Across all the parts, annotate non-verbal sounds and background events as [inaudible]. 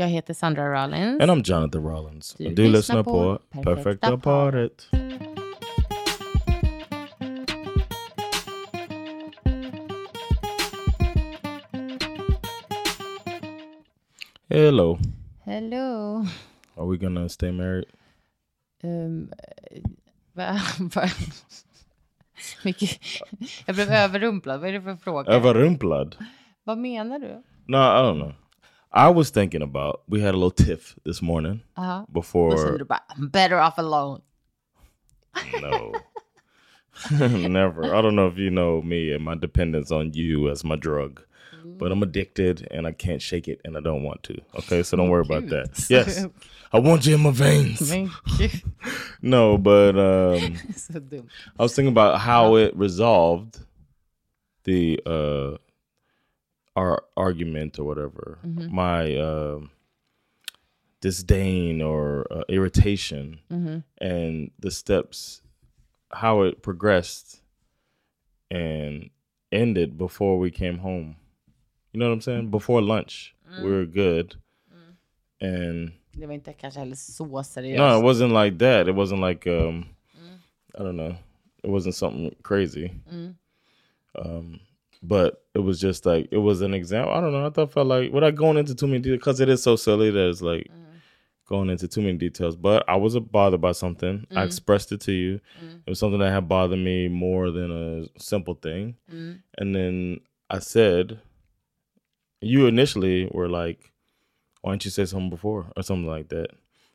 Jag heter Sandra Rollins. And I'm Jonathan Rollins. Du Du, lyssnar på Perfekta paret. Hello. Hello. Are we gonna stay married? Um? [laughs] Mycket. Jag blev överrumplad. Vad är det för fråga? Överrumplad? Vad menar du? No, I don't know. I was thinking about, we had a little tiff this morning Aha. before. Säger du bara, I'm better off alone. No. [laughs] [laughs] Never. I don't know if you know me and my dependence on you as my drug, but I'm addicted and I can't shake it and I don't want to. Okay, so don't worry about that. Yes, [laughs] I want you in my veins. No, but um, dumt. I was thinking about how it resolved the uh, our argument or whatever, my um disdain or uh, irritation, and the steps, how it progressed and ended before we came home. You know what I'm saying? Before lunch, we were good, and Det var inte kanske heller så seriöst. no, it wasn't like that. It wasn't like um I don't know. It wasn't something crazy. Um but it was just like it was an example. I don't know. I thought felt like without going into too many details because it is so silly that it's like mm-hmm. going into too many details. But I was bothered by something. I mm-hmm. expressed it to you. Mm-hmm. It was something that had bothered me more than a simple thing. And then I said, you initially were like, "Why didn't you say something before?" or something like that.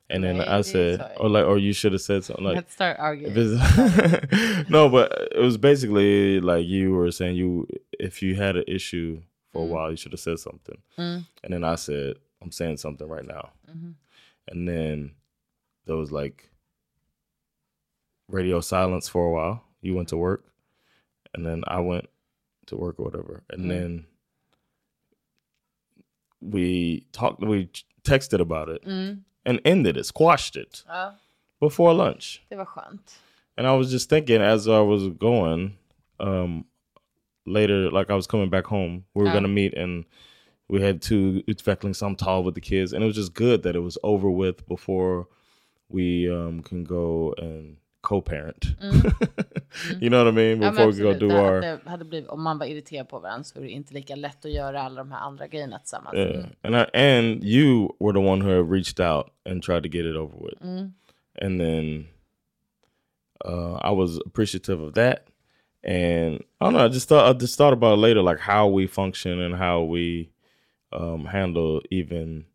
And then Nej, I said, sa jag or like, or you should have said something like, Let's start arguing. [laughs] no, but it was basically like you were saying you if you had an issue for a mm. while, you should have said something. Mm. And then I said, I'm saying something right now. Mm-hmm. And then there was like radio silence for a while. You went to work, and then I went to work or whatever. And mm. then we talked, we texted about it and ended it, squashed it Ja, before lunch. det var skönt. And I was just thinking as I was going, um, later, like I was coming back home, we were Oh. gonna meet and we had two utvecklingssamtal with the kids, and it was just good that it was over with before we um, can go and co-parent. [laughs] you know what I mean? Mm. Ja, Before we go do our det hade blivit, om man var irriterad på varandra så är det inte lika lätt att göra alla de här andra grejerna tillsammans. Yeah. And I, and you were the one who had reached out and tried to get it over with. And then uh, I was appreciative of that. And I don't know, I just thought I just thought about it later, like how we function and how we um, handle even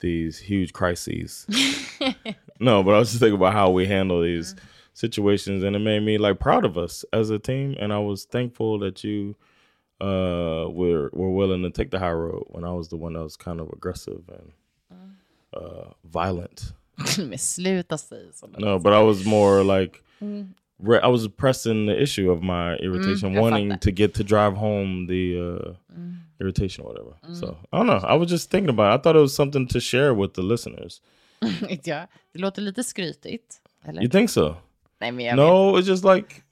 these huge crises. [laughs] no, but I was just thinking about how we handle these situations and it made me like proud of us as a team. And I was thankful that you uh were were willing to take the high road when I was the one that was kind of aggressive and uh violent. [laughs] No, but I was more like re- I was pressing the issue of my irritation, jag wanting to get to drive home the uh irritation or whatever. So I don't know. I was just thinking about it. I thought it was something to share with the listeners. [laughs] Jag. Det låter lite skrytigt. Eller? You think so? Nej, men jag vet. No, it's just like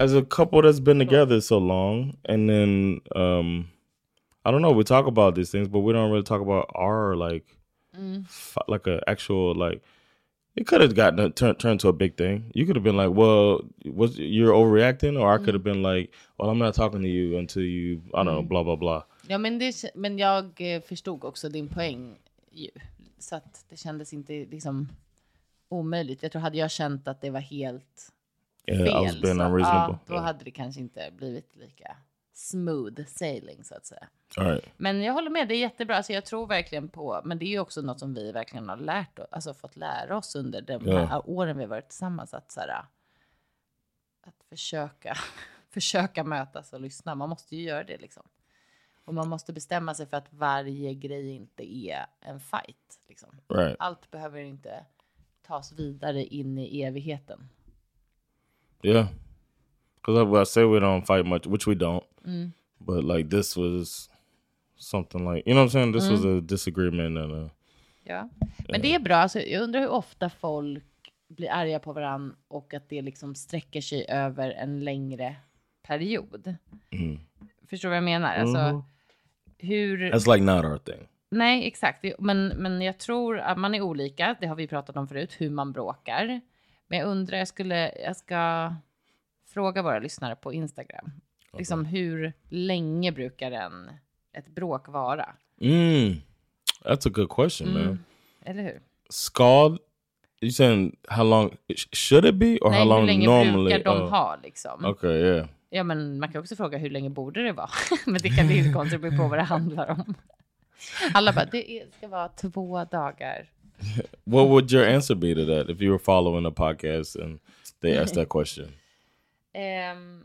as a couple that's been together so long, and then um, I don't know. We talk about these things, but we don't really talk about our like, fi- like a actual like. It could have gotten turned turned to a big thing. You could have been like, "Well, was you're overreacting," or I could have been like, "Well, I'm not talking to you until you, I don't know, blah blah blah." Ja, men, det, men jag eh, förstod också din poäng. Så att det kändes inte liksom omöjligt. Jag tror hade jag känt att det var helt Yeah, fel. Så, ja, då hade det kanske inte blivit lika smooth sailing så att säga. Right. Men jag håller med, det är jättebra. Alltså jag tror verkligen på, men det är ju också något som vi verkligen har lärt oss, alltså fått lära oss under de här Ja. åren vi har varit tillsammans. Att, så här, att försöka, [laughs] försöka mötas och lyssna. Man måste ju göra det liksom. Och man måste bestämma sig för att varje grej inte är en fight. Liksom. Right. Allt behöver inte tas vidare in i evigheten. Yeah. Because I, I say we don't fight much, which we don't. But like this was something like, you know what I'm saying? This was a disagreement and a, Ja. Men det är bra. Alltså, jag undrar hur ofta folk blir arga på varandra och att det liksom sträcker sig över en längre period. Förstår du vad jag menar? Alltså, hur... that's like not our thing. Nej, exakt. Men, men jag tror att man är olika. Det har vi pratat om förut, hur man bråkar. Men jag undrar, jag skulle, jag ska fråga våra lyssnare på Instagram. Liksom hur länge brukar en, ett bråk vara? Mm. That's a good question, man. Eller hur? Scald, you saying how long, sh- should it be or Nej, how long hur länge normally? brukar de oh, ha liksom? Okay, yeah. Ja, men man kan också fråga hur länge borde det vara? [laughs] men det kan bli så konstigt, på vad det handlar om. Alla bara, det ska vara två dagar. What would your answer be to that if you were following a podcast and they asked that question? Ehm,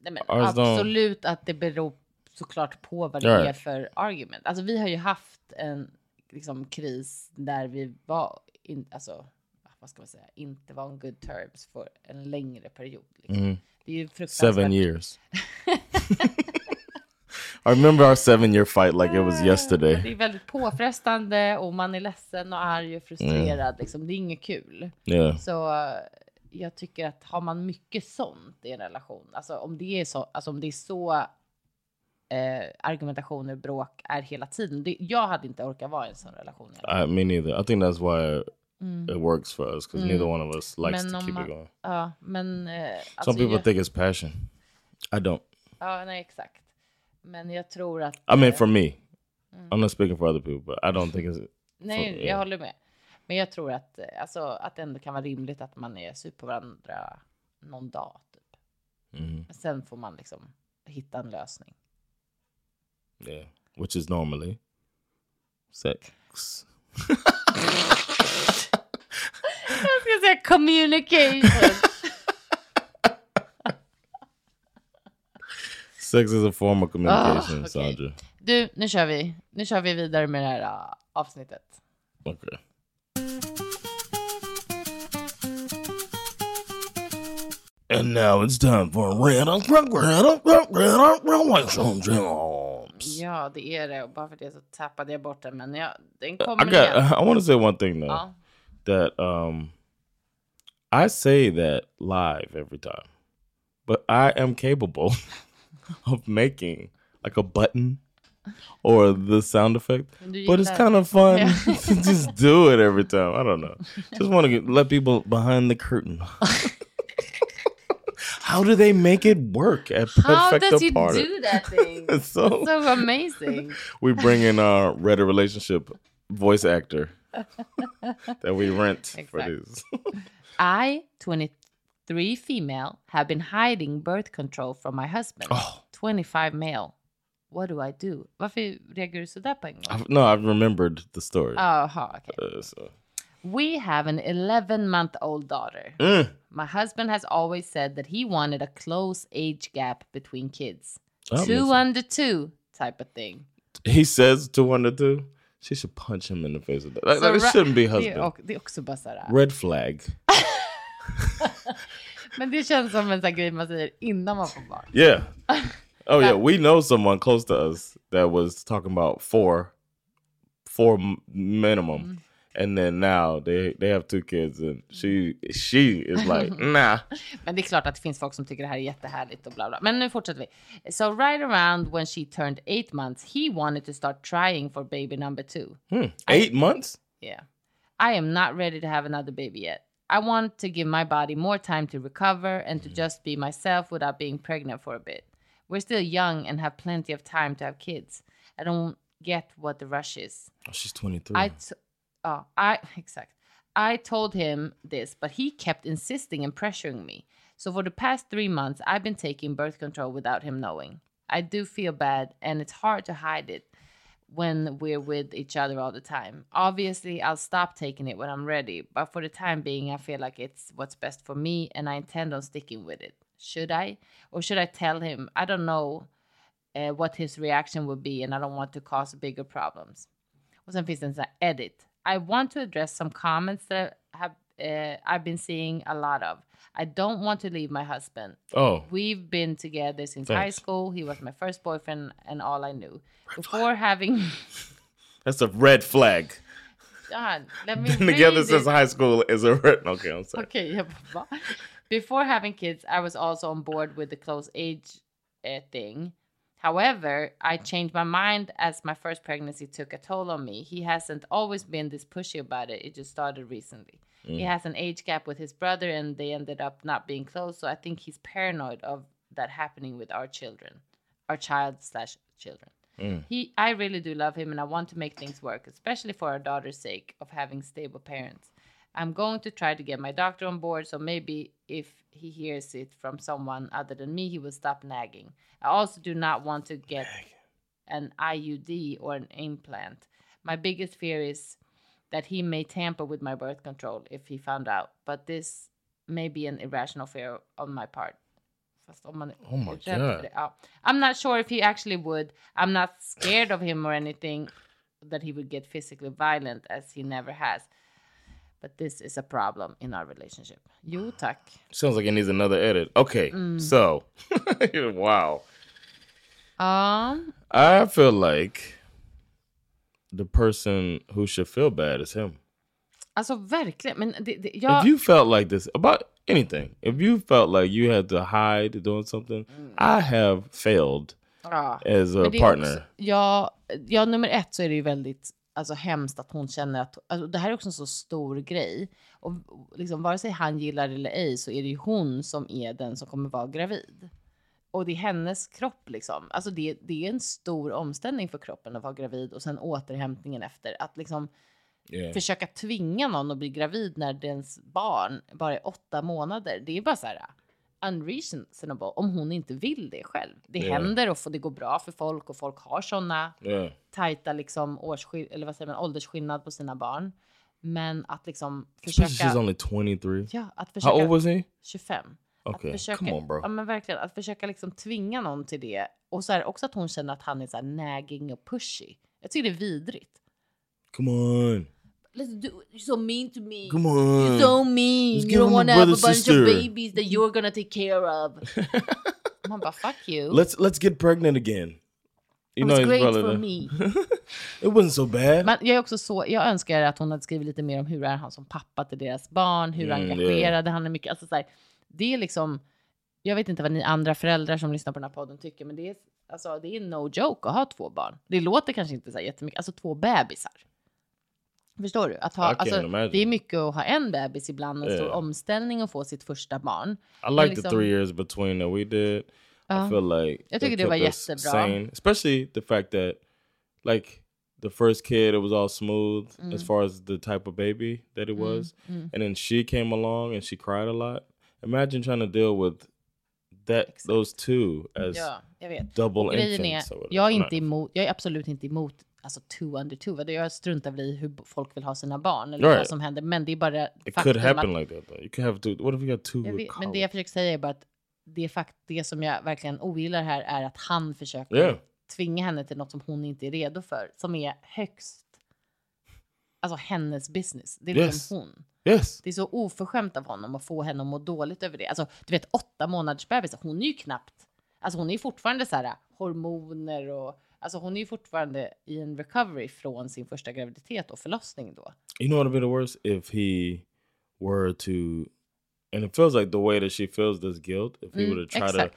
nej men don't- absolut att det beror såklart på vad det är för argument. Alltså vi har ju haft en liksom, kris där vi var, in, alltså, vad ska man säga, inte var on good terms för en längre period. Liksom. Det är ju fruktansvärt. Seven years. [laughs] I remember our seven year fight like it was yesterday. Det är väldigt påfrestande och man är ledsen och arg och frustrerad. Liksom. Det är inget kul. Yeah. Så jag tycker att har man mycket sånt i en relation, alltså om det är så, alltså om det är så eh, argumentationer, bråk är hela tiden. Det, jag hade inte orkat vara i en sån relation. I, me neither. I think that's why it works for us because neither one of us likes Men to keep man- it going. Ja, men eh, Some alltså, people jag, think it's passion. I don't. Ja, nej exakt. Men jag tror att... I mean, eh, for me, I'm not speaking for other people, but I don't think it's. Nej, för- jag ja. håller med. Men jag tror att, eh, alltså, att det ändå kan vara rimligt att man är sur på varandra någon dag. Typ. Men Sen får man liksom hitta en lösning. Yeah, which is normally sex. [laughs] Jag ska säga communication. [laughs] Sex is a form of communication, okej. Sandra. du, nu kör vi. Nu kör vi vidare med det här uh, avsnittet. Okay. And now it's time for random relations. Ja, det är det. Och bara för det så tappade jag bort den. Men ja, den I got. igen. I want to say one thing though. Ja. That um, I say that live every time, but I am capable [laughs] of making like a button or the sound effect. But it's kind of fun Yeah. [laughs] to just do it every time. I don't know. [laughs] Just want to let people behind the curtain. How do they make it work at How Perfecto does he Party? do that [laughs] thing? It's so, so amazing. [laughs] we bring in our Reddit relationship voice actor [laughs] that we rent for Exact. these. I, 23 female, have been hiding birth control from my husband. Oh. 25 male. What do I do? Varför reagerar du sådär på en gång? I've, no, I've remembered the story. Jaha, okej. Uh, so. We have an 11 month old daughter. Mm. My husband has always said that he wanted a close age gap between kids. That two under two type of thing. He says two under two? She should punch him in the face with that. Like, it shouldn't be husband. det är också bara såhär. Red flag. [laughs] Men det känns som en sån grej man säger innan man får barn. Yeah. [laughs] Oh yeah, we know someone close to us that was talking about four, four minimum, and then now they they have two kids, and she she is like [laughs] nah. Men det är klart att det finns folk som tycker det här är jättehärligt och bla bla. Men nu fortsätter vi. So right around when she turned eight months, he wanted to start trying for baby number two. Hmm. Eight months. Yeah. I am not ready to have another baby yet. I want to give my body more time to recover and to just be myself without being pregnant for a bit. We're still young and have plenty of time to have kids. I don't get what the rush is. Oh, she's twenty three. I, t- oh, I [laughs] exact. I told him this, but he kept insisting and pressuring me. So for the past three months, I've been taking birth control without him knowing. I do feel bad, and it's hard to hide it when we're with each other all the time. Obviously, I'll stop taking it when I'm ready, but for the time being, I feel like it's what's best for me, and I intend on sticking with it. Should I, or should I tell him? I don't know uh, what his reaction would be and I don't want to cause bigger problems. Och sen finns det en sån här edit. I want to address some comments that have, uh, I've been seeing a lot of. I don't want to leave my husband. Oh, We've been together since high school. He was my first boyfriend and all I knew. Before having [laughs] [laughs] that's a red flag. God, let me [laughs] Been together since high school is a red. Okay, I'm sorry. Okay, va? Before having kids, I was also on board with the close age uh, thing. However, I changed my mind as my first pregnancy took a toll on me. He hasn't always been this pushy about it. It just started recently. He mm. has an age gap with his brother, and they ended up not being close. So I think he's paranoid of that happening with our children, our child slash children. Mm. He, I really do love him, and I want to make things work, especially for our daughter's sake of having stable parents. I'm going to try to get my doctor on board, so maybe if he hears it from someone other than me, he will stop nagging. I also do not want to get an IUD or an implant. My biggest fear is that he may tamper with my birth control if he found out, but this may be an irrational fear on my part. Fast om man Oh my är rädd för God. I'm not sure if he actually would. I'm not scared of him or anything that he would get physically violent as he never has. But this is a problem in our relationship. Jo [sighs] tack. Sounds like it needs another edit. Okay, mm. so [laughs] wow. Ja, I feel like the person who should feel bad is him. alltså verkligen. Men det, det, jag, If you felt like this about anything, if you felt like you had to hide doing something, mm. I have failed ja. as a Men det är partner. Också, ja, ja, nummer ett så är det ju väldigt alltså, hemskt att hon känner att... Alltså, det här är också en så stor grej. Och liksom, vare sig han gillar det eller ej så är det ju hon som är den som kommer vara gravid. Och det är hennes kropp liksom. Alltså det, det är en stor omställning för kroppen att vara gravid och sen återhämtningen efter. Att liksom Yeah. försöka tvinga någon att bli gravid när dens barn bara är åtta månader. Det är bara så här unreasonable om hon inte vill det själv. Det Ja. händer och det går bra för folk och folk har såna Yeah. tajta liksom årsskill- eller vad säger man, åldersskillnad på sina barn. Men att liksom Especially she's försöka... only 23. Ja, att How försöka... old was he? 25. Okay, Att försöka, come on, bro. Ja, men verkligen. Att försöka liksom tvinga någon till det. Och så här, också att hon känner att han är så här nagging och pushy. Jag tycker det är vidrigt. Come on, Let's do, you're so mean to me. come on. You're so mean. Let's You don't want to have a bunch sister. of babies that you're gonna take care of. [laughs] Man bara fuck you. Let's let's get pregnant again. You his great brother for there. me. [laughs] It wasn't so bad. Men jag är också så, jag önskar att hon hade skrivit lite mer om hur är han som pappa till deras barn, hur Mm, engagerad han är mycket. Alltså så här, det är liksom, jag vet inte vad ni andra föräldrar som lyssnar på den här podden tycker, men det är, alltså, det är no joke att ha två barn. Det låter kanske inte så här jättemycket, alltså två bebisar. Förstår du? Att ha, alltså, det är mycket att ha en bebis ibland, en stor Yeah. omställning och få sitt första barn. I like the liksom- three years between that we did. Ja. I feel like Jag tycker det var jättebra. sane, especially the fact that like the first kid it was all smooth Mm. as far as the type of baby that it was, and then she came along and she cried a lot. Imagine trying to deal with that those two as Ja, jag vet. double är, infants. whatever. jag är, inte emot, jag är absolut inte emot alltså two under two. Vad Jag struntar väl i hur folk vill ha sina barn eller Right. vad som händer. Men det är bara It faktum could happen att, like that though. You could have two. What if you got two? vet, Men det jag försöker säga är bara att det, är fakt, det som jag verkligen ogillar här är att han försöker Yeah. tvinga henne till något som hon inte är redo för. Som är högst, alltså hennes business. Det är liksom Yes. hon. Yes. Det är så oförskämt av honom att få henne att må dåligt över det. Alltså, du vet, åtta månaders bebis, hon är ju knappt... Alltså hon är ju fortfarande så här hormoner och... Alltså hon är ju fortfarande i en recovery från sin första graviditet och förlossning då. You know what would be the worst if he were to, and it feels like the way that she feels this guilt. If he Mm, would have tried exakt.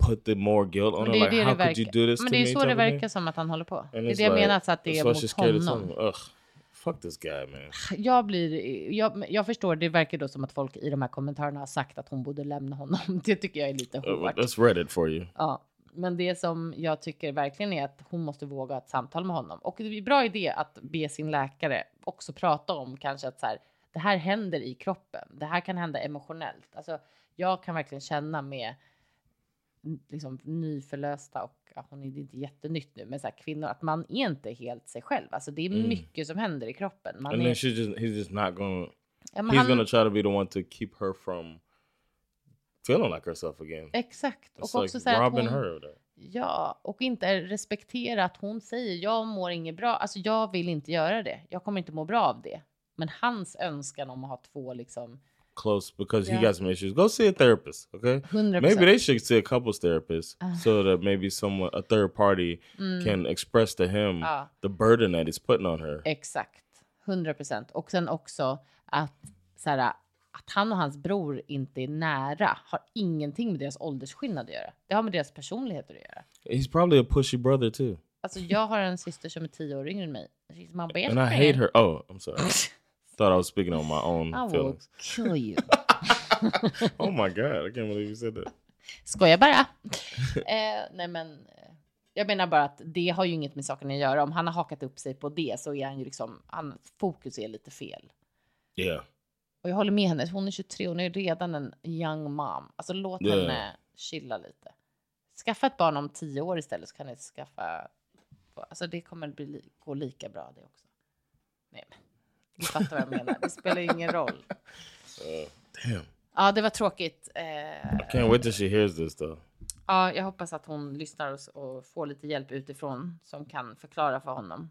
to put the more guilt on her, like how could you do this Men to det är me? så det verkar som att han håller på. And Det är det jag like- menar, så att det är mot honom. Ugh, fuck this guy, man. Jag blir... Jag, jag förstår, det verkar då som att folk i de här kommentarerna har sagt att hon borde lämna honom. [laughs] Det tycker jag är lite Uh, hårt. that's Reddit for you. Ja, men det som jag tycker verkligen är att hon måste våga ett samtal med honom. Och det är en bra idé att be sin läkare också prata om kanske att så här, det här händer i kroppen. Det här kan hända emotionellt. Alltså, jag kan verkligen känna med liksom nyförlösta och ja, hon är inte jättenytt nu, men så här, kvinnor att man är inte helt sig själv. Alltså det är mycket som händer i kroppen. Man And är, then she's just, he's just not gonna, ja, he's han- gonna try to be the one to keep her from feeling like herself again. Exakt. It's Och också like så robbing hon, her of that. Ja, och inte respektera att hon säger jag mår inget bra. Alltså jag vill inte göra det. Jag kommer inte må bra av det. Men hans önskan om att ha två liksom Close because Yeah. he got some issues. Go see a therapist, okay? 100%. Maybe they should see a couples therapist Uh. so that maybe someone, a third party, can express to him Ja. the burden that he's putting on her. Exakt. 100 procent. Och sen också att, så här, att han och hans bror inte är nära har ingenting med deras åldersskillnad att göra. Det har med deras personligheter att göra. He's probably a pushy brother too. Alltså jag har en syster som är tio år yngre än mig. She's my best And I hate her. Oh, I'm sorry. [laughs] Thought I was speaking on my own I will feelings. kill you. [laughs] Oh my god, I can't believe you said that. Skojar bara. [laughs] eh, nej men, eh, jag menar bara att det har ju inget med saken att göra. Om han har hakat upp sig på det så är han ju liksom, hans fokus är lite fel. Yeah. Och jag håller med henne, hon är 23, hon är redan en young mom. Alltså låt Ja. henne chilla lite. Skaffa ett barn om tio år istället så kan ni skaffa, alltså det kommer bli, li- gå lika bra det också. Nej men, du fattar vad jag menar, det spelar ingen roll. [laughs] Damn. Ja, det var tråkigt. Eh, Can't wait till she hears this though. ja, jag hoppas att hon lyssnar och, och får lite hjälp utifrån som kan förklara för honom.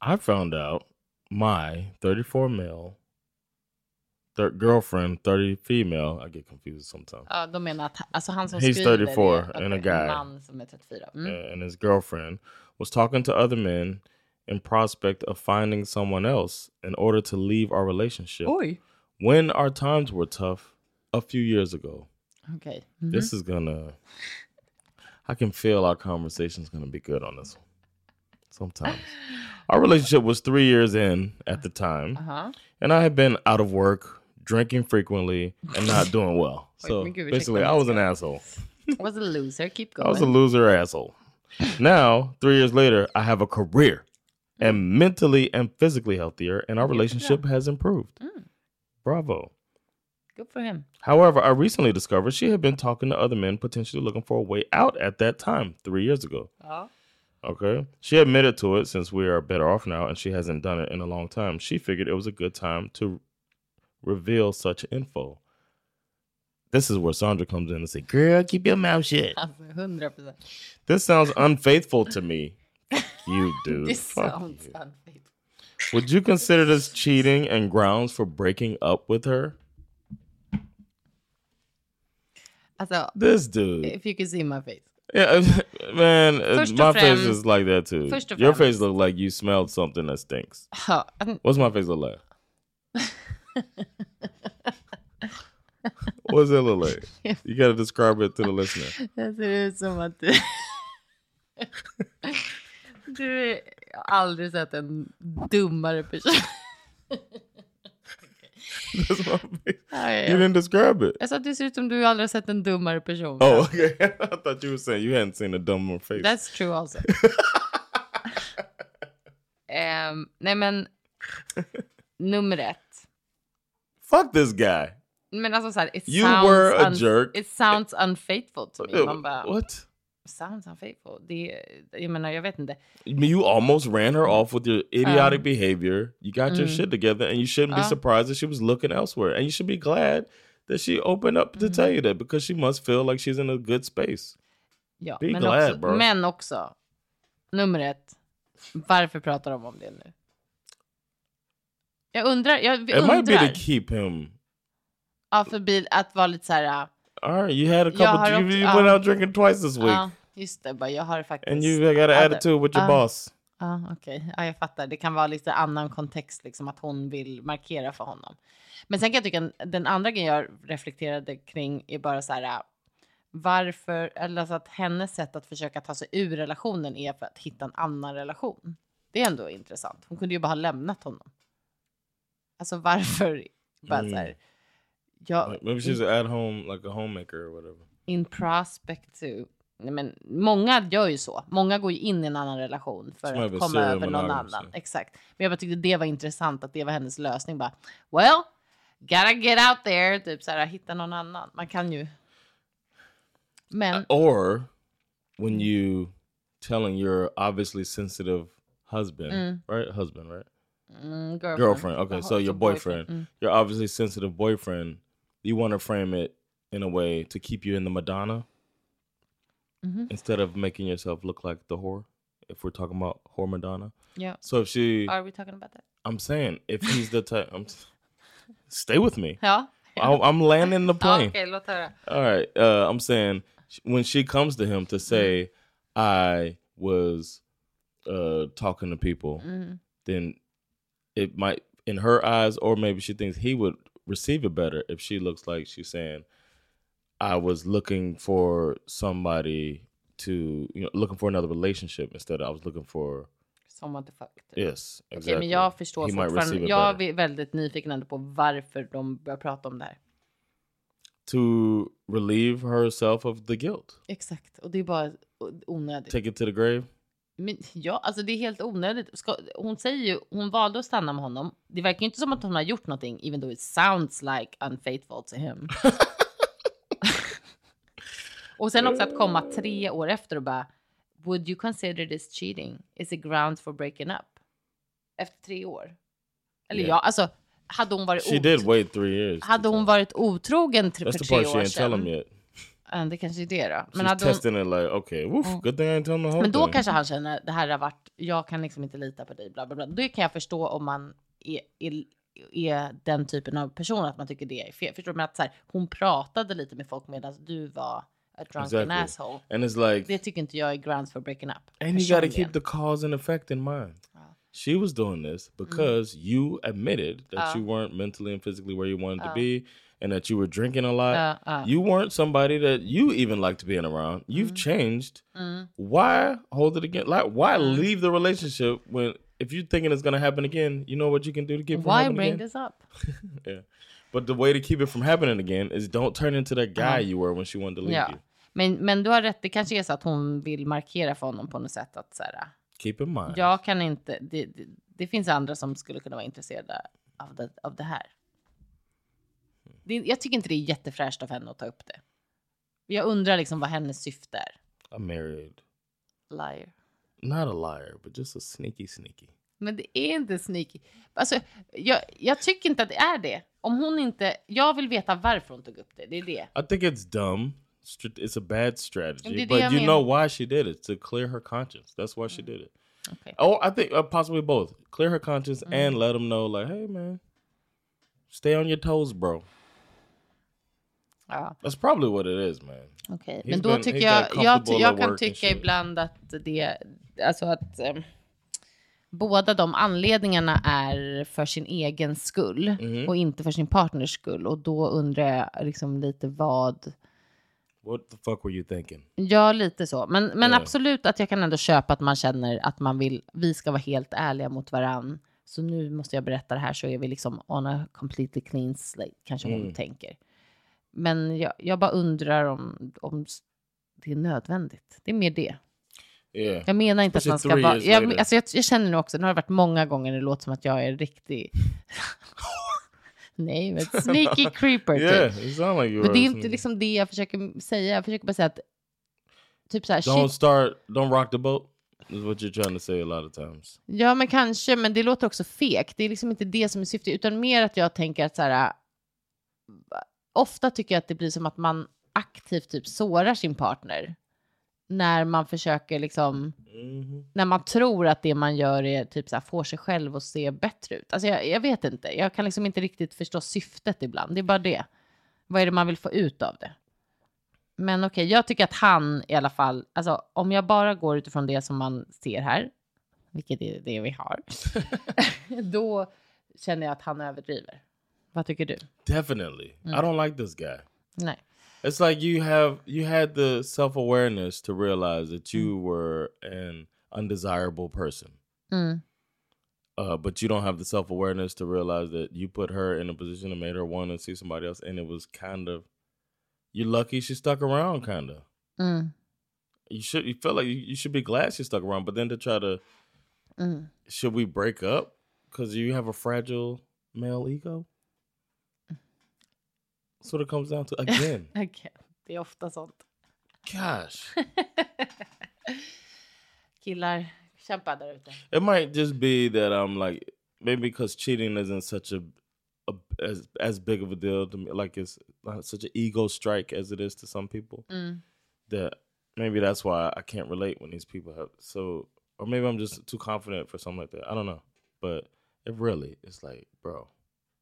I found out my 34 male thir- girlfriend, 30 female. I get confused sometimes. Ja, de menar att alltså han som He's skriver 34 är and a en guy. man som är 34. Mm. and his girlfriend was talking to other men in prospect of finding someone else in order to leave our relationship Oj. when our times were tough a few years ago. Okej. This is gonna I can feel our conversation's gonna be good on this one. Sometimes. Our relationship was three years in at the time, Aha. and I had been out of work, drinking frequently, and not doing well. [laughs] So gud, basically, I was an asshole. I [laughs] was a loser. Keep going. I was a loser asshole. now, three years later, I have a career mm-hmm. and mentally and physically healthier, and our relationship has improved. Mm. Bravo. Good for him. However, I recently discovered she had been talking to other men, potentially looking for a way out at that time, three years ago. Ja. Okay. She admitted to it since we are better off now and she hasn't done it in a long time. She figured it was a good time to reveal such info. This is where Sandra comes in and say, Girl, keep your mouth shut. 100 procent. This sounds unfaithful to me. [laughs] You dude. this Fuck sounds you. unfaithful. Would you consider this cheating and grounds for breaking up with her? Alltså, This dude. if you could see my face. Yeah, [laughs] man, uh, Först och my face främst- is like that too. först och Your främst- face look like you smelled something that stinks. [laughs] Ja, What's my face look like? What does it look like? [laughs] You gotta describe it to the listener. Det ser ut som att du... du har aldrig sett en dummare person. [laughs] Ja, ja, You didn't describe it. Jag sa att du ser ut som du aldrig har sett en dummare person. Oh, okay. [laughs] I thought you were saying you hadn't seen a dumber face. That's true also. [laughs] Ehm, nej men, nummer ett. Fuck this guy. Men alltså så här, it You sounds were a jerk. It sounds unfaithful to me. Man bara, What? Sounds unfaithful. Det, jag menar, jag vet inte. You almost ran her off with your um, idiotic behavior. You got your mm. shit together, and you shouldn't be Uh. surprised that she was looking elsewhere. And you should be glad that she opened up to tell you mm-hmm. that because she must feel like she's in a good space. Ja, Be men, glad, också, bro. men också, nummer ett. Varför pratar de om det nu? Jag undrar. Jag It might be to keep him. Ja, för bil, att vara lite så här. All right, you had a couple. Jag you you went out drinking twice this week, Ja, just det. Bara, jag har faktiskt... and you got an attitude with your ja. boss. Ja, okej. Ja, jag fattar. Det kan vara lite annan kontext, liksom att hon vill markera för honom. Men sen kan jag tycka den andra grejen jag reflekterade kring är bara så här. äh, Varför, eller alltså att hennes sätt att försöka ta sig ur relationen är för att hitta en annan relation. Det är ändå intressant. Hon kunde ju bara ha lämnat honom. Alltså varför? Bara så här, jag, Like, maybe she's at home, like a homemaker or whatever. in prospect to... Nej, men många gör ju så. Många går ju in i en annan relation för Som att komma över någon annan. ja. Exakt. Men jag bara tyckte det var intressant att det var hennes lösning. Bara, well, gotta get out there. Typ så här, hitta någon annan. Man kan ju... Men, Or when you telling your obviously sensitive husband, right? Husband, right? mm, girlfriend. Girlfriend. Okay, so your boyfriend, Mm. your obviously sensitive boyfriend. You want to frame it in a way to keep you in the Madonna Mm-hmm. instead of making yourself look like the whore. If we're talking about whore Madonna, yeah. so if she, Are we talking about that? I'm saying if he's the type, I'm, stay with me. Yeah. I, I'm landing the [laughs] plane. Okej, låt höra. All right. Uh, I'm saying when she comes to him to say, I was uh, talking to people, then it might, in her eyes, or maybe she thinks he would receive it better if she looks like she's saying, I was looking for somebody to, you know, looking for another relationship instead I was looking for, Someone to fuck. Typ. yes, exactly. men jag förstår He fortfarande. Jag är väldigt nyfiken på varför de börjar prata om det här. To relieve herself of the guilt. Exakt, och det är bara onödigt. Take it to the grave. Men ja, alltså det är helt onödigt. Ska, hon säger ju, hon valde att stanna med honom. Det verkar ju inte som att hon har gjort någonting, even though it sounds like unfaithful to him. [laughs] och sen också att komma tre år efter och bara, would you consider this cheating? Is it grounds for breaking up? Efter tre år. Eller Yeah. ja, alltså hade hon varit, She did wait three years. hade hon varit otrogen tre, That's för the part she år ain't tell him sedan. yet. Det kanske är det då. Men, She's hade hon, testing it like, okay, woof, good thing I telling the whole men då thing. kanske han känner det här har varit, jag kan liksom inte lita på dig, bla bla bla. Det kan jag förstå om man är, är, är den typen av person att man tycker det är fel. Förstår du? Men att så här, hon pratade lite med folk medan du var a drunken Exactly. asshole. And it's like, Det tycker inte jag är grounds for breaking up. and you got to personligen. keep the cause and effect in mind. She was doing this mm. because you admitted that you uh. weren't mentally and physically where you wanted to uh. be, and that you were drinking a lot. Uh, uh. You weren't somebody that you even liked being around. You've mm. changed. Mm. Why hold it again? Like, why uh. leave the relationship when if you're thinking it's gonna happen again? You know what you can do to keep Why bring again? this up? [laughs] Yeah. But the way to keep it from happening again is don't turn into that guy uh-huh. you were when she wanted to leave Ja. you. Men, men du har rätt, det kanske är så att hon vill markera för honom på något sätt att så här, Keep in mind. jag kan inte, det, det, det finns andra som skulle kunna vara intresserade av det, av det här. Det, jag tycker inte det är jättefräscht av henne att ta upp det. Jag undrar liksom vad hennes syfte är. I'm married. Liar. Not a liar, but just a sneaky sneaky. Men det är inte sneaky. Alltså, jag, jag tycker inte att det är det. Om hon inte, jag vill veta varför hon tog upp det. Det är det. I think it's dumb. It's a bad strategy, but you know why she did it to clear her conscience. That's why she did it. Okay. Oh, I think uh, possibly both. Clear her conscience Mm. and let them know, like, hey man, stay on your toes, bro. Ja. That's probably what it is, man. Okej, He's men då been- tycker jag, jag, jag kan tycka ibland att det, alltså att um, båda de anledningarna är för sin egen skull Mhm. och inte för sin partners skull. Och då undrar jag liksom lite vad, What the fuck were you thinking? ja lite så. Men, men Ja. absolut att jag kan ändå köpa att man känner att man vill, vi ska vara helt ärliga mot varann. Så nu måste jag berätta det här så är vi liksom on a completely clean slate, kanske hon Mm. tänker. Men jag, jag bara undrar om, om det är nödvändigt. Det är mer det. Yeah. Jag menar inte Especially att man ska vara... Jag, alltså jag, jag känner nu också, nu har det varit många gånger det låter som att jag är riktig... [laughs] Nej, men [laughs] sneaky creeper Yeah, typ. it like you Men det är inte liksom det jag försöker säga. Jag försöker bara säga att... Typ så här, Don't shit, start. Don't rock the boat. Is what you're trying to say a lot of times. ja men kanske, men det låter också fekt. Det är liksom inte det som är syftet, utan mer att jag tänker att så här... Ofta tycker jag att det blir som att man aktivt typ sårar sin partner. När man försöker liksom, Mhm. när man tror att det man gör är typ så här, får sig själv att se bättre ut. Alltså jag, jag vet inte, jag kan liksom inte riktigt förstå syftet ibland. Det är bara det. Vad är det man vill få ut av det? Men okej, jag tycker att han i alla fall, alltså om jag bara går utifrån det som man ser här, vilket är det vi har, [laughs] då känner jag att han överdriver. Vad tycker du? Definitely. I don't like this guy. Nej. It's like you have you had the self awareness to realize that you were an undesirable person. Mm. Uh, but you don't have the self awareness to realize that you put her in a position that made her want to see somebody else, and it was kind of you're lucky she stuck around. Kind of, Mm. you should you feel like you, you should be glad she stuck around. But then to try to, Mm. should we break up because you have a fragile male ego? That's what it comes down to [laughs] again. Okej, det är ofta sånt. Gosh, [laughs] Killar, kämpa där ute. it might just be that I'm like maybe because cheating isn't such a, a as as big of a deal to me, like it's such an ego strike as it is to some people. Mm. That maybe that's why I can't relate when these people have so, or maybe I'm just too confident for something like that. I don't know, but it really it's like, bro,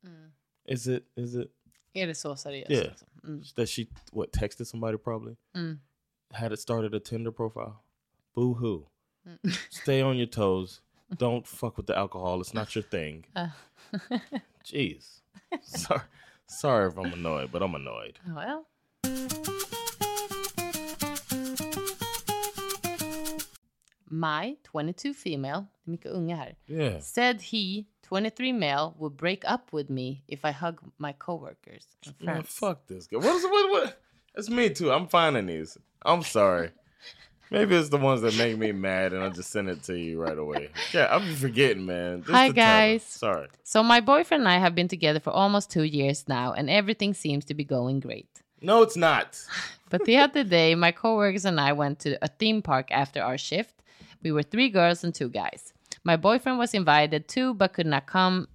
Mm. is it is it Är det så seriöst? Yeah. Liksom? Mm. that she what texted somebody probably Mm. had it started a Tinder profile? Boo hoo. Mm. [laughs] Stay on your toes. Don't fuck with the alcohol. It's not your [laughs] thing. Uh. [laughs] Jeez. Sorry. Sorry if I'm annoyed, but I'm annoyed. Well. My 22 female, mycket unga här, Yeah. said he, 23 male, would break up with me if I hug my coworkers Man, fuck this guy. What is what what? It's me too. I'm finding these. I'm sorry. Maybe it's the ones that make me mad and I just send it to you right away. Yeah, I'm forgetting, man. Just Hi, guys. Sorry. So my boyfriend and I have been together for almost two years now, and everything seems to be going great. No, it's not. [sighs] But the other day, my coworkers and I went to a theme park after our shift. We were three girls and two guys. My boyfriend was invited too, but could not come.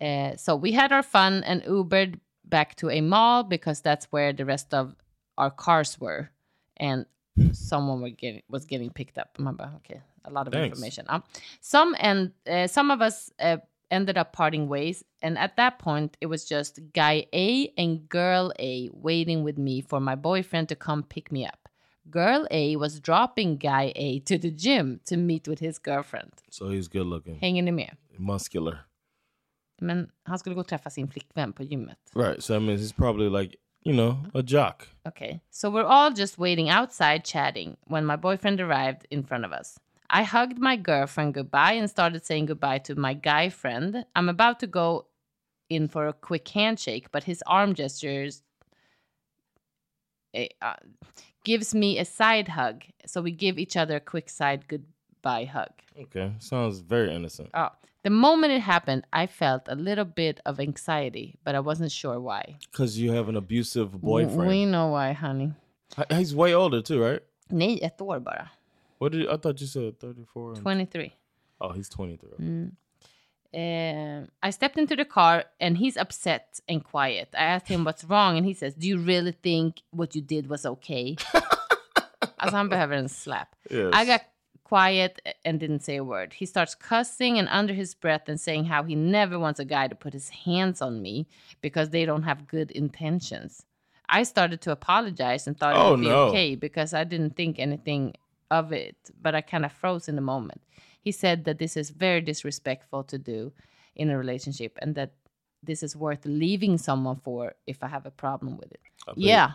Uh, so we had our fun and Ubered back to a mall because that's where the rest of our cars were, and someone were getting was getting picked up. Remember, okay, a lot of Thanks. information. Um, some and uh, some of us uh, ended up parting ways, and at that point, it was just guy A and girl A waiting with me for my boyfriend to come pick me up. Girl A was dropping guy A to the gym to meet with his girlfriend. So he's good looking, Hänger ni med? muscular. Men han skulle gå och träffa sin flickvän på gymmet. Right. So I mean he's probably like, you know, a jock. Okay, so we're all just waiting outside chatting when my boyfriend arrived in front of us. I hugged my girlfriend goodbye and started saying goodbye to my guy friend. I'm about to go in for a quick handshake, but his arm gestures eh, uh, gives me a side hug. So we give each other a quick side goodbye hug. Okay. Sounds very innocent. Oh, the moment it happened, I felt a little bit of anxiety, but I wasn't sure why. Because you have an abusive boyfriend. We know why, honey. He's way older too, right? Nej, ett år bara. What did you, I thought you said 34? and- 23. Oh, he's 23. Mm. Um, I stepped into the car and he's upset and quiet. I asked him what's wrong and he says, Do you really think what you did was okay? alltså han behöver en slap. Yes. I got quiet and didn't say a word. He starts cussing and under his breath and saying how he never wants a guy to put his hands on me because they don't have good intentions. I started to apologize and thought it Oh, would be no. okay because I didn't think anything of it, but I kind of froze in the moment. He said that this is very disrespectful to do in a relationship and that this is worth leaving someone for if I have a problem with it. Yeah,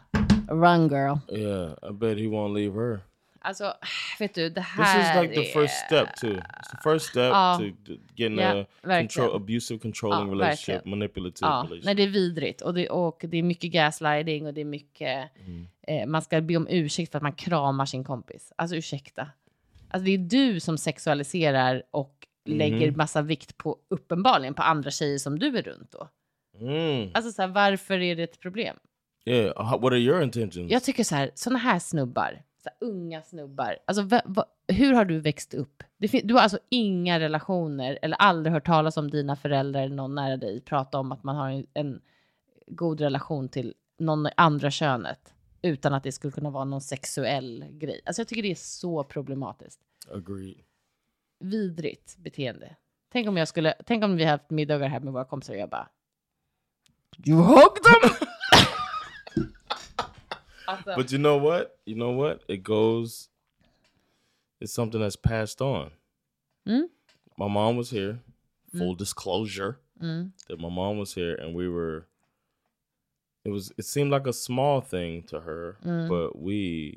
run girl. Yeah, I bet he won't leave her. Alltså, [sighs] vet du, det This här is like the first är- step too. It's the first step Ja. to getting Ja, a control, abusive, controlling Ja, relationship, verkligen. manipulative Ja, relationship. nej, det är vidrigt. Och det, och det är mycket gaslighting och det är mycket... Mm. Eh, man ska be om ursäkt för att man kramar sin kompis. Alltså ursäkta. Alltså det är du som sexualiserar och Mhm. lägger massa vikt på, uppenbarligen, på andra tjejer som du är runt då. Mm. Alltså så här, varför är det ett problem? Yeah. how- What are your intentions? Jag tycker så här, såna här snubbar, så här, unga snubbar, alltså va, va, hur har du växt upp? Du har alltså inga relationer eller aldrig hört talas om dina föräldrar eller någon nära dig prata om att man har en, en god relation till någon andra könet. Utan att det skulle kunna vara någon sexuell grej. Alltså jag tycker det är så problematiskt. Agreed. Vidrigt beteende. Tänk om jag skulle, tänk om vi haft middagar här med våra kompisar och jag bara You hugged them! [laughs] alltså, But you know what? You know what? It goes. It's something that's passed on. Mm. My mom was here. Full disclosure mm, that my mom was here, and we were. It was. It seemed like a small thing to her, Mm. but we.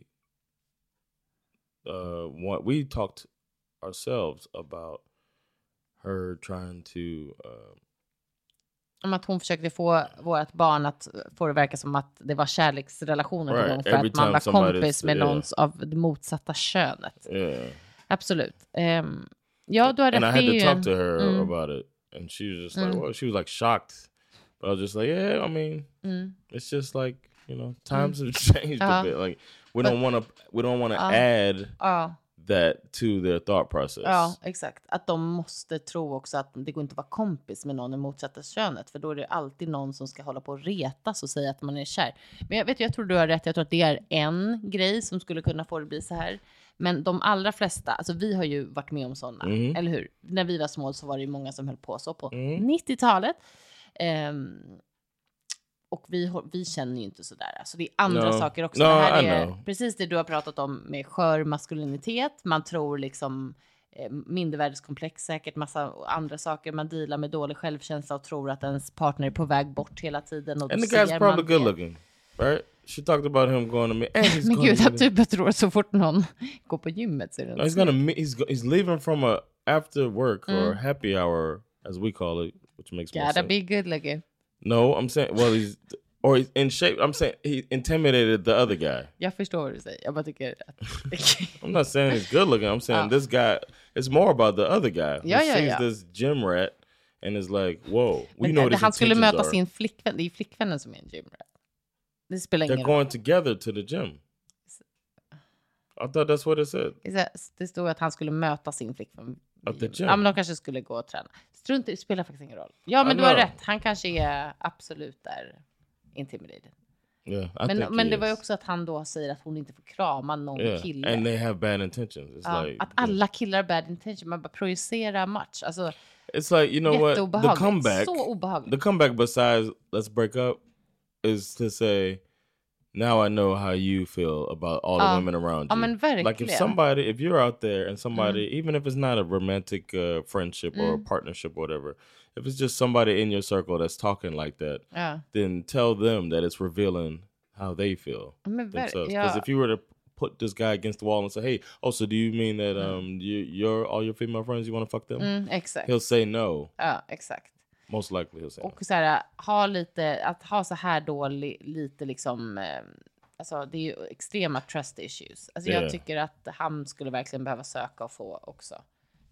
Uh, what we talked ourselves about her trying to. Uh, om att hon försökte få vårt barn att få det verka som att det var kärleksrelationer Right, för every att man var kompis med yeah. någons av det motsatta könet. yeah. Absolut. Ehm, ja, du har rätt. and I had to talk to her Mm. about it, and she was just like, Mm. "Well," she was like shocked, but I was just like, "Yeah, I mean, Mm. it's just like you know, times have [laughs] changed a Uh-huh. bit. Like we But- don't want to, we don't want to Uh, add Ja, that to their thought process. ja, exakt. Att de måste tro också att det går inte att vara kompis med någon i motsatta könet. För då är det alltid någon som ska hålla på och retas och säga att man är kär. Men jag vet, jag tror du har rätt. Jag tror att det är en grej som skulle kunna få det bli så här. Men de allra flesta, alltså vi har ju varit med om sådana, Mhm. eller hur? När vi var små så var det ju många som höll på så på Mm. 90-talet. Ehm, och vi, vi känner ju inte sådär. Alltså det är andra No. saker också. No, det här I är know. precis det du har pratat om med skör maskulinitet. Man tror liksom eh, mindervärdeskomplex säkert, massa andra saker. Man dealar med dålig självkänsla och tror att ens partner är på väg bort hela tiden. Och and the guy's probably good det. looking, right? She talked about him going to me, and he's [laughs] Men gud, att du tror så fort någon [laughs] går på gymmet så är det No, he's gonna. He's he's leaving from a after work or Mm. happy hour, as we call it, which makes Gotta be good looking. No, I'm saying, well, he's or he's in shape. I'm saying he intimidated the other guy. Jag förstår vad du säger. Jag bara tycker. I'm not saying he's good looking. I'm saying Oh. this guy. It's more about the other guy who Yeah, yeah, sees yeah. this gym rat and is like, "Whoa, we Men know his han skulle möta are." sin flickvän. Det är ju flickvännen som är en gymrat. Det spelar They're ingen roll. going together to the gym. I thought that's what it said. Det så- Det stod att han skulle möta sin flickvän. At the gym. Ja, men de kanske skulle gå och träna. Strunt det spelar faktiskt ingen roll. Ja, men I du har know. rätt. Han kanske är absolut där intimidated. Yeah, I Men, men det var ju också att han då säger att hon inte får krama någon yeah, kille. and they have bad intentions. Ja, like att alla killar har bad intention. Man bara projicerar match. Alltså, It's like you know what the comeback. Så obehagligt. The comeback besides let's break up is to say now I know how you feel about all the Ja. women around you. Ja, you. men like if. Mm. somebody if you're out there and somebody even if it's not a romantic uh, friendship or a Mm. partnership or whatever if it's just somebody in your circle that's talking like that ja. then tell them that it's revealing how they feel Men themselves. Because if you were to put this guy against the wall and say, "Hey, oh, so do you mean that Mm. um you, you're all your female friends you want to fuck them?" Mm, exakt. He'll say no. Ja, exakt. Most likely he'll say no. Och så här, ha lite, att ha så här dålig, lite liksom, eh, alltså det är ju extrema trust issues. Alltså Yeah. jag tycker att han skulle verkligen behöva söka och få också.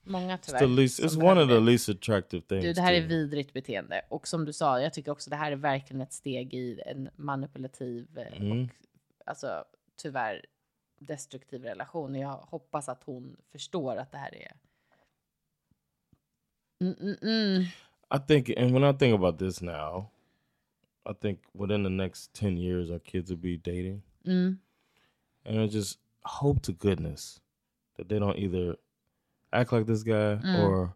Många It's tyvärr. the least. som It's one of the least attractive things. Du, det här är too. vidrigt beteende. Och som du sa, jag tycker också det här är verkligen ett steg i en manipulativ eh, Mm. och alltså tyvärr destruktiv relation. Jag hoppas att hon förstår att det här är... Mm, mm, mm. I think, and when I think about this now, I think within the next ten years, our kids will be dating, Mm. and I just hope to goodness that they don't either act like this guy or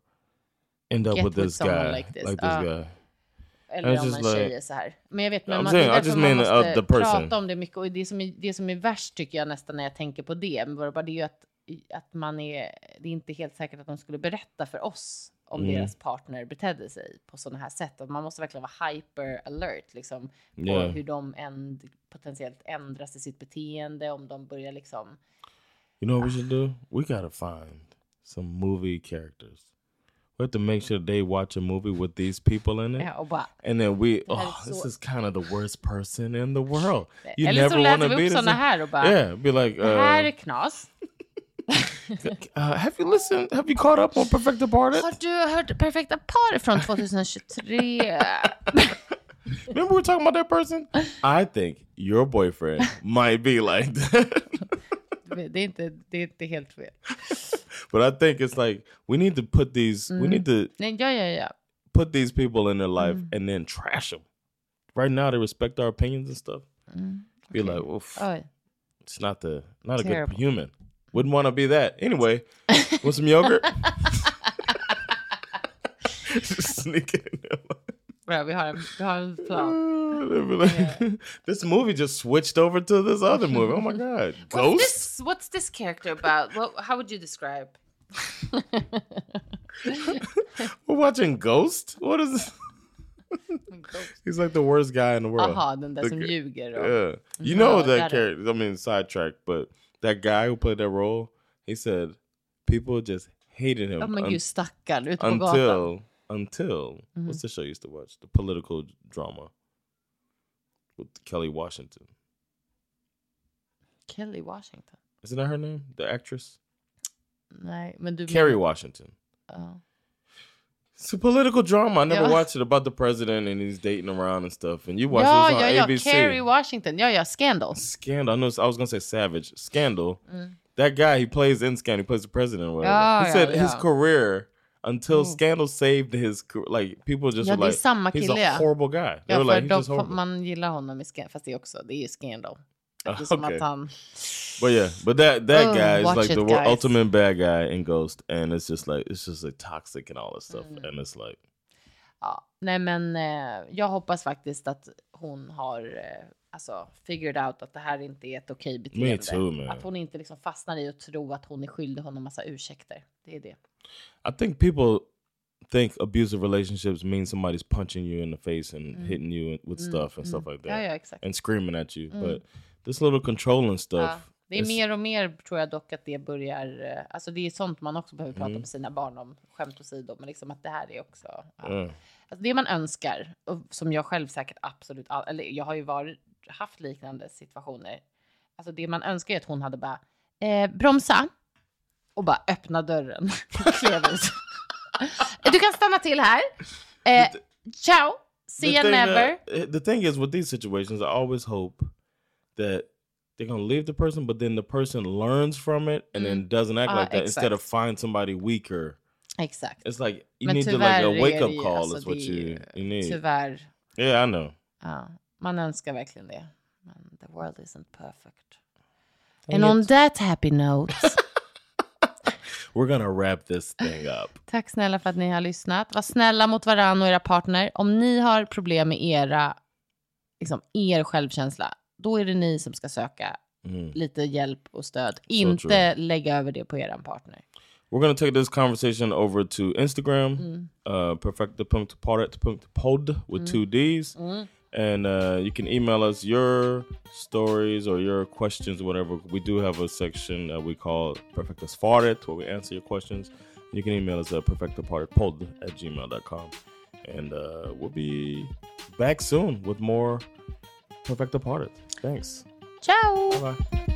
end up Mm. Get with with this someone guy, like this. this Ah. guy. Eller om en like- tjej är så här. Men jag vet, men man, saying, det är man uh, måste prata om det mycket. Och det som, är, det som är värst tycker jag nästan när jag tänker på det, det är ju att, att man är, det är inte helt säkert att de skulle berätta för oss om Mm. deras partner betedde sig på sådana här sätt. Och man måste verkligen vara hyper alert liksom, på Yeah. hur de änd, potentiellt ändras i sitt beteende, om de börjar liksom... You know what we should do? We gotta find some movie characters. We have to make sure they watch a movie with these people in it. Ja, och bara, And then we, oh, är this is kind of the worst person in the world. You Eller never want to be upp this. här och bara, yeah, be like, det här är uh, knas. Uh, have you listened? Have you caught up on Perfect Departed? Har du hört Perfekta par från 2023? Remember we were talking about that person? I think your boyfriend might be like that. det, är inte, det är inte helt fel. but I think it's like we need to put these, we need to Nej, ja, ja, ja. put these people in their life Mm. and then trash them. Right now, they respect our opinions and stuff. be like, oof, Oj. it's not the not a Terrible. good human. Wouldn't want to be that. Anyway, [laughs] want some yogurt? Just [laughs] sneak it in there. Bra, vi har en, vi har en plan. They'd be like, [laughs] this movie just switched over to this other movie. Oh my god, What's Ghost. this, what's this character about? What, how would you describe? We're watching Ghost. What is? This? He's like the worst guy in the world. Aha, den där The som g- ljuger. Och, Yeah, you know No, that character. I mean, sidetrack, but that guy who played that role, he said people just hated him Ja men un- gud stackarn ute på gatan. until until Mm-hmm. what's the show you used to watch? The political drama with Kelly Washington. Kelly Washington. Isn't that her name? The actress Nej, men du Kerry Washington. Ja. It's a political drama. I never Yeah. watched it about the president and he's dating around and stuff. And you watch Ja, this on ja, ja, ABC. Kerry Washington. Ja, ja, Scandal. Scandal. I know. I was gonna say Savage. Scandal. Mm. That guy he plays in Scandal. He plays the president. Or whatever. Ja, he ja, said his ja. Mm. career until Scandal saved his. Like people just Ja, were like, he's a ja. horrible guy. They Ja, were like, dock just horrible. man gillar honom i Scandal. Fast det är också, det är ju Scandal. Eftersom [laughs] okay. att han... But yeah, but that that Oh, guy is like it, the guys. ultimate bad guy in Ghost, and it's just like it's just like toxic and all this stuff, Mm. and it's like Ja, nej men eh, jag hoppas faktiskt att hon har eh, alltså figured out att det här inte är ett okej beteende. too. Att hon inte liksom fastnar i att tro att hon är skyldig honom massa ursäkter. Det är det. I think people think abusive relationships mean somebody's punching you in the face and hitting you with stuff and stuff like that, Mm. Ja, ja, and screaming at you. But this little controlling stuff. Ja, det är it's- mer och mer tror jag dock att det börjar, eh, alltså det är sånt man också behöver Mm. prata med sina barn om, skämt åsido, men liksom att det här är också, ja. Yeah. alltså det man önskar, och som jag själv säkert absolut, eller jag har ju varit, haft liknande situationer, alltså det man önskar är att hon hade bara, eh, bromsa, och bara öppna dörren. [laughs] [laughs] Du kan stanna till här, eh, ciao, see you never. that- eh, the thing is with these situations, I always hope that they're gonna leave the person, but then the person learns from it and then doesn't act Ah, like that instead of exakt. find somebody weaker. Exakt. It's like you Men need to like a wake up call alltså, is what you, you need. Tyvärr. Yeah, I know. Ja, man önskar verkligen det. Men the world isn't perfect. And on that happy note. [laughs] We're gonna wrap this thing up. [laughs] tack snälla för att ni har lyssnat. Var snälla mot varandra och era partner. Om ni har problem med era, liksom, er självkänsla, då är det ni som ska söka Mm. lite hjälp och stöd. Inte true. lägga över det på er partner. We're gonna take this conversation over to Instagram, Mm. uh, perfecta.paret.pod with two D's. Mm. And uh, you can email us your stories or your questions, whatever. We do have a section that we call Perfectus Farted, where we answer your questions. You can email us at perfectapartedpod at gmail.com. And uh, we'll be back soon with more Perfecta Parted. Thanks. Ciao! Bye